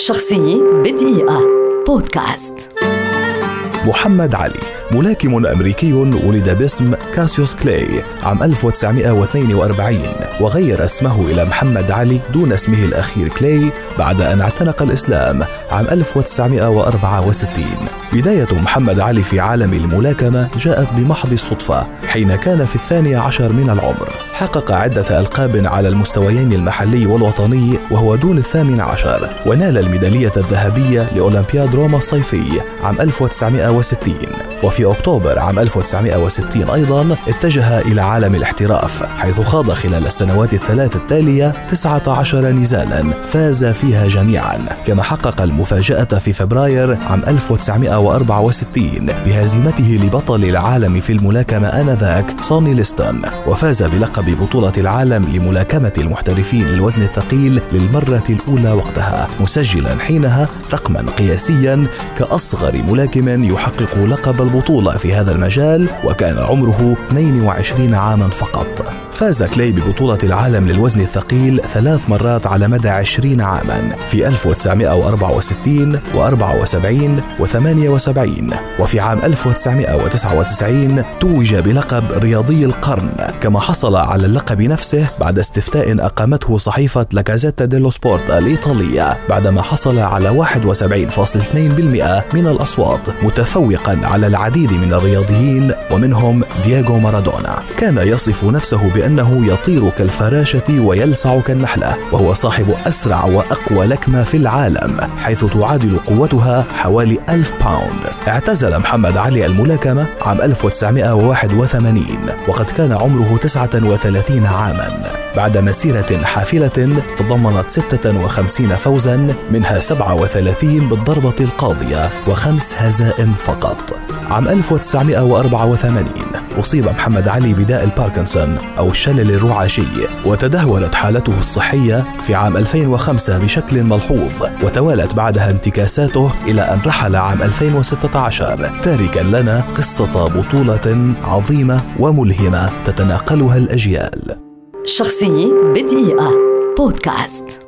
شخصية بدقيقة. بودكاست. محمد علي ملاكم أمريكي ولد باسم كاسيوس كلاي عام 1942 وغير اسمه إلى محمد علي دون اسمه الأخير كلاي بعد أن اعتنق الإسلام عام 1964 بداية محمد علي في عالم الملاكمة جاءت بمحض الصدفة حين كان في الثاني عشر من العمر. حقق عدة ألقاب على المستويين المحلي والوطني وهو دون الثامن عشر ونال الميدالية الذهبية لأولمبياد روما الصيفي عام 1960 وفي أكتوبر عام 1960 أيضا اتجه إلى عالم الاحتراف حيث خاض خلال السنوات الثلاث التالية 19 نزالا فاز فيها جميعا. كما حقق المفاجأة في فبراير عام 1964 بهزيمته لبطل العالم في الملاكمة آنذاك سوني ليستون. وفاز بلقب بطولة العالم لملاكمة المحترفين للوزن الثقيل للمرة الأولى وقتها مسجلا حينها رقما قياسيا كأصغر ملاكم يحقق لقب البطولة في هذا المجال وكان عمره 22 عاما فقط. فاز كلاي ببطولة العالم للوزن الثقيل ثلاث مرات على مدى 20 عاما في 1964 و74 و78 وفي عام 1999 توج بلقب رياضي القرن. كما حصل على اللقب نفسه بعد استفتاء أقامته صحيفة لاكازيتا ديلو سبورت الإيطالية بعدما حصل على 71.2% من الأصوات متفوقا على العديد من الرياضيين ومنهم دياغو مارادونا. كان يصف نفسه بأنه يطير كالفراشة ويلسع كالنحلة وهو صاحب أسرع وأقوى لكمة في العالم حيث تعادل قوتها حوالي ألف باوند اعتزل محمد علي الملاكمة عام 1981 وقد كان عمره 39 عاما. بعد مسيرة حافلة تضمنت 56 فوزا منها 37 بالضربة القاضية وخمس هزائم فقط. عام 1984 أصيب محمد علي بداء الباركنسون أو الشلل الرعاشي وتدهورت حالته الصحية في عام 2005 بشكل ملحوظ وتوالت بعدها انتكاساته إلى أن رحل عام 2016 تاركا لنا قصة بطولة عظيمة وملهمة تتناقلها الأجيال. شخصية بدقيقة. بودكاست.